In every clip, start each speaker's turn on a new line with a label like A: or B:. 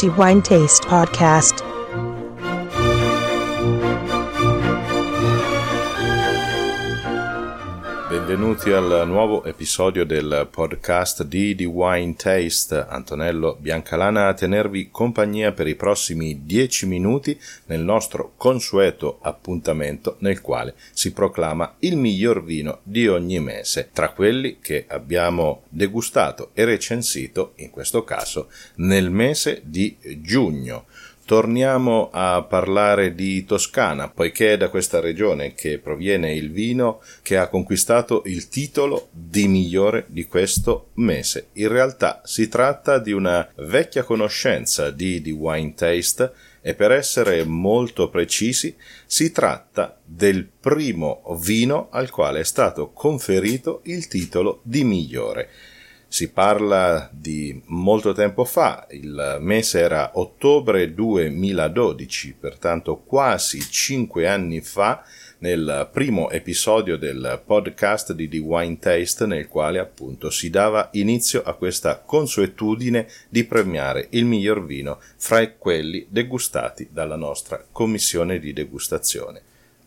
A: the Wine Taste Podcast.
B: Benvenuti al nuovo episodio del podcast di The Wine Taste. Antonello Biancalana a tenervi compagnia per i prossimi dieci minuti nel nostro consueto appuntamento nel quale si proclama il miglior vino di ogni mese, tra quelli che abbiamo degustato e recensito, in questo caso, nel mese di giugno. Torniamo a parlare di Toscana, poiché è da questa regione che proviene il vino che ha conquistato il titolo di migliore di questo mese. In realtà si tratta di una vecchia conoscenza di, di Wine Taste e per essere molto precisi si tratta del primo vino al quale è stato conferito il titolo di migliore. Si parla di molto tempo fa, il mese era ottobre 2012, pertanto quasi cinque anni fa, nel primo episodio del podcast di The Wine Taste, nel quale appunto si dava inizio a questa consuetudine di premiare il miglior vino fra quelli degustati dalla nostra commissione di degustazione.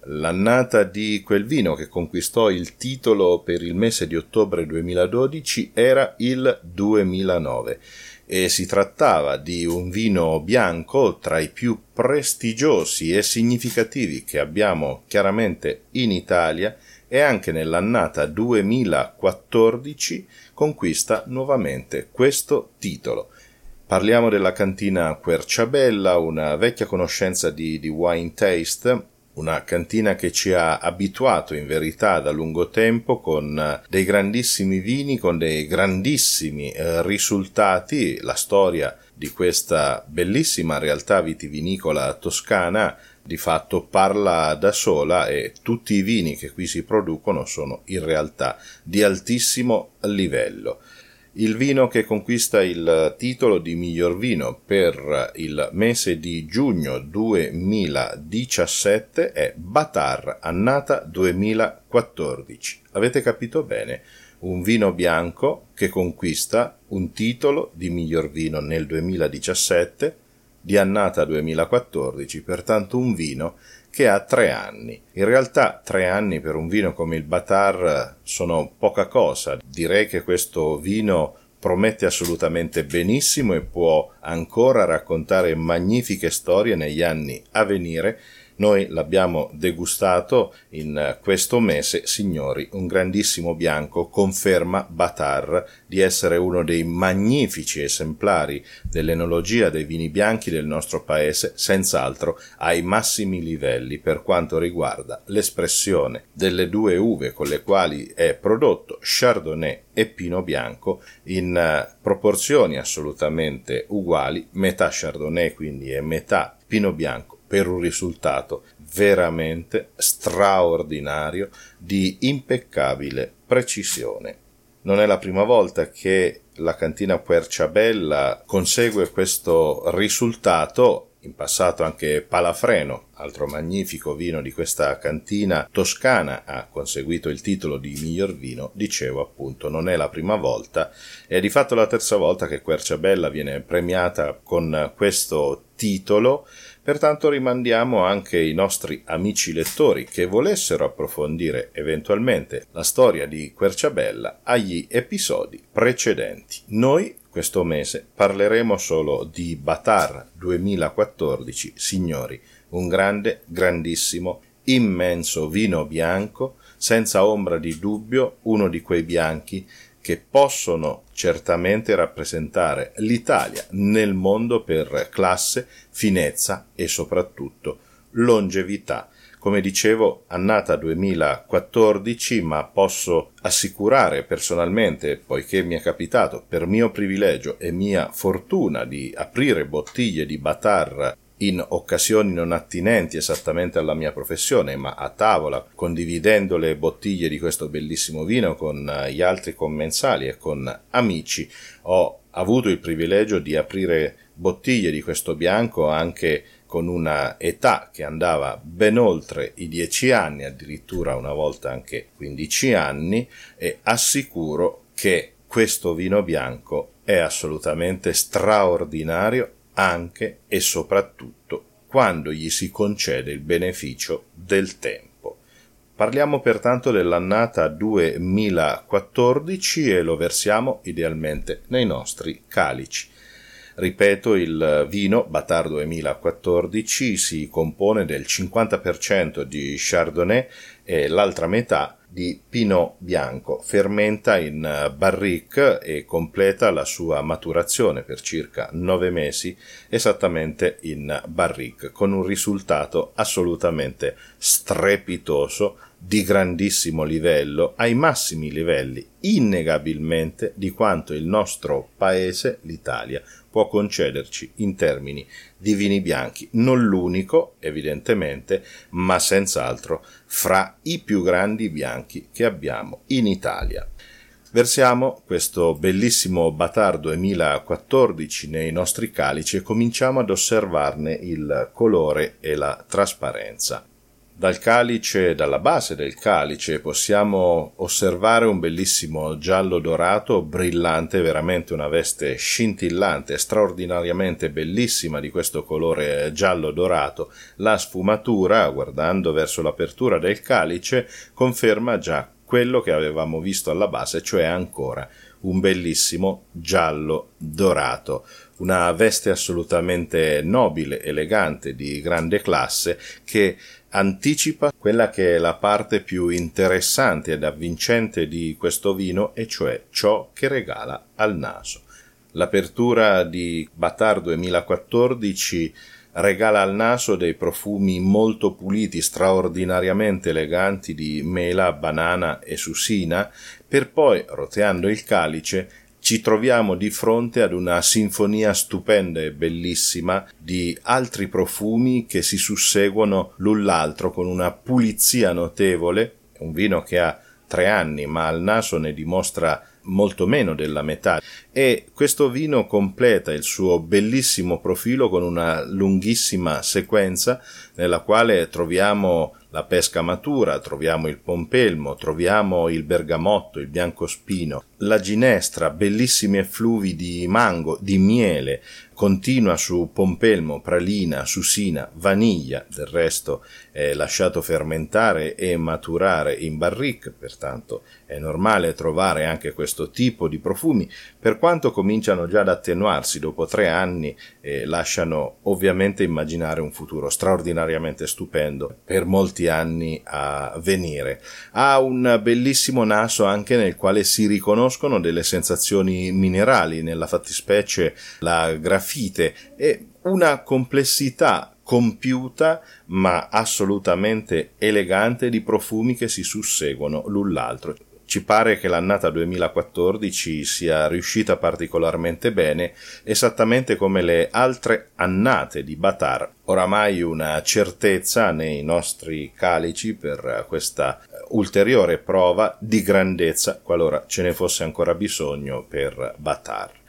B: L'annata di quel vino che conquistò il titolo per il mese di ottobre 2012 era il 2009 e si trattava di un vino bianco tra i più prestigiosi e significativi che abbiamo chiaramente in Italia e anche nell'annata 2014 conquista nuovamente questo titolo. Parliamo della cantina Querciabella, una vecchia conoscenza di, di Wine Taste, una cantina che ci ha abituato in verità da lungo tempo con eh, dei grandissimi vini, con dei grandissimi eh, risultati. La storia di questa bellissima realtà vitivinicola toscana di fatto parla da sola e tutti i vini che qui si producono sono in realtà di altissimo livello. Il vino che conquista il titolo di miglior vino per il mese di giugno 2017 è Batar Annata 2014. Avete capito bene? Un vino bianco che conquista un titolo di miglior vino nel 2017 di annata 2014, pertanto un vino che ha tre anni. In realtà tre anni per un vino come il Batar sono poca cosa. Direi che questo vino promette assolutamente benissimo e può ancora raccontare magnifiche storie negli anni a venire noi l'abbiamo degustato in questo mese, signori, un grandissimo bianco conferma Batar di essere uno dei magnifici esemplari dell'enologia dei vini bianchi del nostro paese, senz'altro ai massimi livelli per quanto riguarda l'espressione delle due uve con le quali è prodotto, Chardonnay e Pino Bianco, in eh, proporzioni assolutamente uguali, metà Chardonnay quindi e metà Pino Bianco per un risultato veramente straordinario di impeccabile precisione. Non è la prima volta che la cantina Querciabella consegue questo risultato in passato anche Palafreno, altro magnifico vino di questa cantina toscana, ha conseguito il titolo di miglior vino, dicevo appunto, non è la prima volta, è di fatto la terza volta che Querciabella viene premiata con questo titolo Pertanto rimandiamo anche i nostri amici lettori che volessero approfondire eventualmente la storia di Querciabella agli episodi precedenti. Noi questo mese parleremo solo di Batar 2014, signori, un grande, grandissimo, immenso vino bianco, senza ombra di dubbio uno di quei bianchi che possono certamente rappresentare l'Italia nel mondo per classe, finezza e soprattutto longevità. Come dicevo, annata 2014, ma posso assicurare personalmente, poiché mi è capitato per mio privilegio e mia fortuna di aprire bottiglie di Batar in occasioni non attinenti esattamente alla mia professione, ma a tavola, condividendo le bottiglie di questo bellissimo vino con eh, gli altri commensali e con amici, ho avuto il privilegio di aprire bottiglie di questo bianco anche con una età che andava ben oltre i dieci anni, addirittura una volta anche quindici anni, e assicuro che questo vino bianco è assolutamente straordinario anche e soprattutto quando gli si concede il beneficio del tempo. Parliamo pertanto dell'annata 2014 e lo versiamo idealmente nei nostri calici. Ripeto, il vino Batar 2014 si compone del 50% di Chardonnay e l'altra metà di Pinot Bianco. Fermenta in barrique e completa la sua maturazione per circa nove mesi esattamente in barrique, con un risultato assolutamente strepitoso di grandissimo livello, ai massimi livelli, innegabilmente, di quanto il nostro paese, l'Italia, può concederci in termini di vini bianchi, non l'unico, evidentemente, ma senz'altro fra i più grandi bianchi che abbiamo in Italia. Versiamo questo bellissimo Batar 2014 nei nostri calici e cominciamo ad osservarne il colore e la trasparenza. Dal calice, dalla base del calice, possiamo osservare un bellissimo giallo dorato brillante, veramente una veste scintillante, straordinariamente bellissima di questo colore giallo dorato. La sfumatura, guardando verso l'apertura del calice, conferma già quello che avevamo visto alla base, cioè ancora un bellissimo giallo dorato una veste assolutamente nobile, elegante, di grande classe, che anticipa quella che è la parte più interessante ed avvincente di questo vino, e cioè ciò che regala al naso. L'apertura di Batar 2014 regala al naso dei profumi molto puliti, straordinariamente eleganti di mela, banana e susina, per poi, roteando il calice, ci troviamo di fronte ad una sinfonia stupenda e bellissima di altri profumi che si susseguono l'un l'altro con una pulizia notevole, un vino che ha tre anni ma al naso ne dimostra molto meno della metà. E questo vino completa il suo bellissimo profilo con una lunghissima sequenza nella quale troviamo la pesca matura, troviamo il pompelmo, troviamo il bergamotto, il biancospino, la ginestra, bellissimi effluvi di mango, di miele, continua su pompelmo, pralina, susina, vaniglia, del resto è lasciato fermentare e maturare in barrique, pertanto è normale trovare anche questo tipo di profumi, per quanto cominciano già ad attenuarsi dopo tre anni e lasciano ovviamente immaginare un futuro straordinariamente stupendo per molti anni a venire. Ha un bellissimo naso anche nel quale si riconoscono delle sensazioni minerali, nella fattispecie la grafite e una complessità compiuta ma assolutamente elegante di profumi che si susseguono l'un l'altro. Ci pare che l'annata 2014 sia riuscita particolarmente bene, esattamente come le altre annate di Batar. Oramai una certezza nei nostri calici per questa ulteriore prova di grandezza, qualora ce ne fosse ancora bisogno per Batar.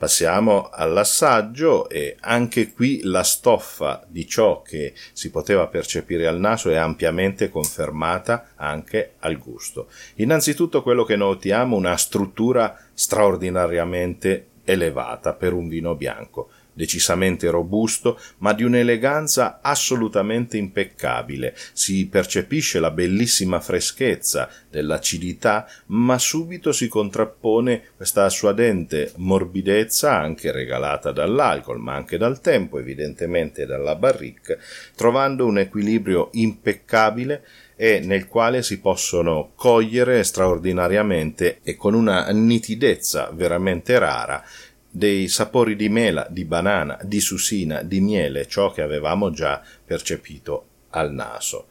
B: Passiamo all'assaggio e anche qui la stoffa di ciò che si poteva percepire al naso è ampiamente confermata anche al gusto. Innanzitutto quello che notiamo una struttura straordinariamente elevata per un vino bianco decisamente robusto, ma di un'eleganza assolutamente impeccabile. Si percepisce la bellissima freschezza dell'acidità, ma subito si contrappone questa suadente morbidezza, anche regalata dall'alcol, ma anche dal tempo, evidentemente dalla barrique, trovando un equilibrio impeccabile e nel quale si possono cogliere straordinariamente e con una nitidezza veramente rara dei sapori di mela, di banana, di susina, di miele, ciò che avevamo già percepito al naso.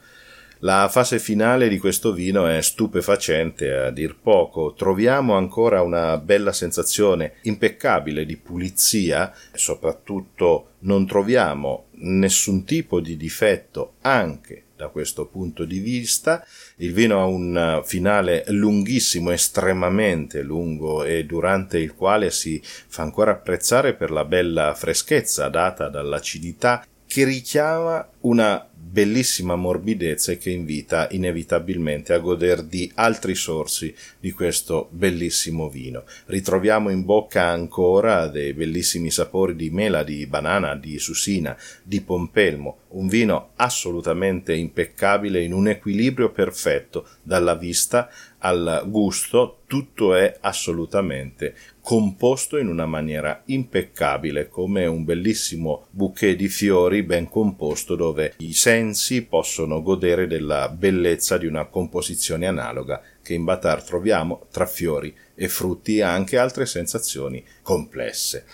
B: La fase finale di questo vino è stupefacente a dir poco. Troviamo ancora una bella sensazione impeccabile di pulizia, soprattutto non troviamo nessun tipo di difetto anche da questo punto di vista. Il vino ha un finale lunghissimo, estremamente lungo e durante il quale si fa ancora apprezzare per la bella freschezza data dall'acidità che richiama una bellissima morbidezza e che invita inevitabilmente a goder di altri sorsi di questo bellissimo vino. Ritroviamo in bocca ancora dei bellissimi sapori di mela, di banana, di susina, di pompelmo, un vino assolutamente impeccabile in un equilibrio perfetto dalla vista al gusto, tutto è assolutamente composto in una maniera impeccabile come un bellissimo bouquet di fiori ben composto dove i sensi possono godere della bellezza di una composizione analoga che in Batar troviamo tra fiori e frutti e anche altre sensazioni complesse.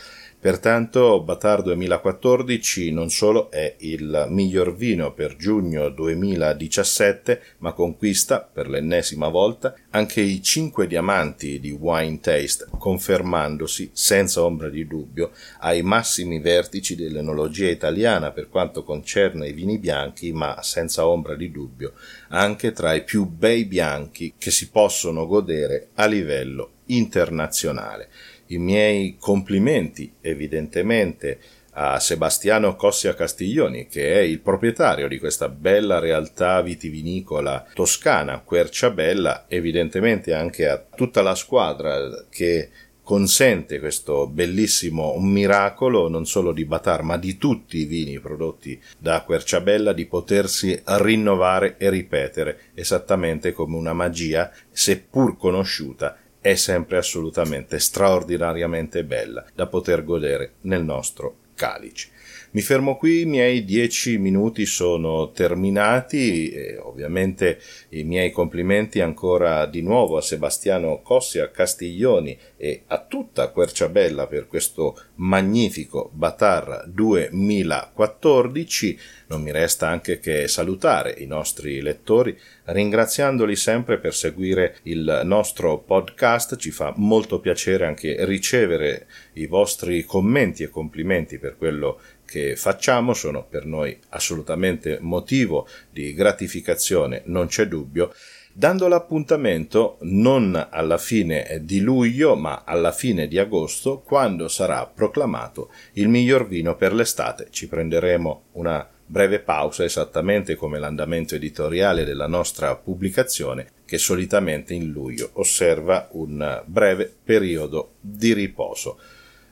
B: Pertanto Batar 2014 non solo è il miglior vino per giugno 2017, ma conquista per l'ennesima volta anche i cinque diamanti di Wine Taste, confermandosi senza ombra di dubbio ai massimi vertici dell'enologia italiana per quanto concerne i vini bianchi, ma senza ombra di dubbio anche tra i più bei bianchi che si possono godere a livello internazionale i miei complimenti evidentemente a Sebastiano Cossia Castiglioni, che è il proprietario di questa bella realtà vitivinicola toscana, Querciabella, evidentemente anche a tutta la squadra che consente questo bellissimo miracolo non solo di Batar ma di tutti i vini prodotti da Querciabella di potersi rinnovare e ripetere esattamente come una magia seppur conosciuta è sempre assolutamente straordinariamente bella da poter godere nel nostro calice. Mi fermo qui, i miei dieci minuti sono terminati e ovviamente i miei complimenti ancora di nuovo a Sebastiano Cossi, a Castiglioni e a tutta Querciabella per questo magnifico Batar 2014. Non mi resta anche che salutare i nostri lettori ringraziandoli sempre per seguire il nostro podcast. Ci fa molto piacere anche ricevere i vostri commenti e complimenti per quello che facciamo sono per noi assolutamente motivo di gratificazione, non c'è dubbio, dando l'appuntamento non alla fine di luglio ma alla fine di agosto quando sarà proclamato il miglior vino per l'estate. Ci prenderemo una breve pausa esattamente come l'andamento editoriale della nostra pubblicazione che solitamente in luglio osserva un breve periodo di riposo.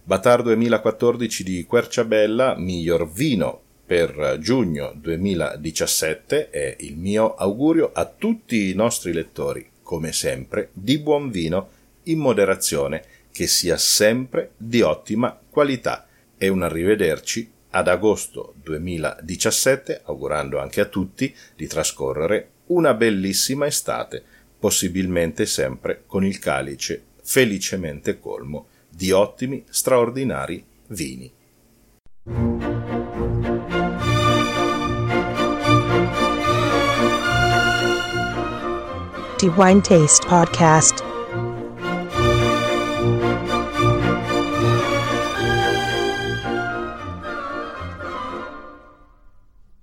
B: Batar 2014 di Querciabella, miglior vino per giugno 2017 è il mio augurio a tutti i nostri lettori, come sempre, di buon vino in moderazione, che sia sempre di ottima qualità. E un arrivederci ad agosto 2017, augurando anche a tutti di trascorrere una bellissima estate, possibilmente sempre con il calice felicemente colmo di ottimi, straordinari vini.
A: The Wine Taste Podcast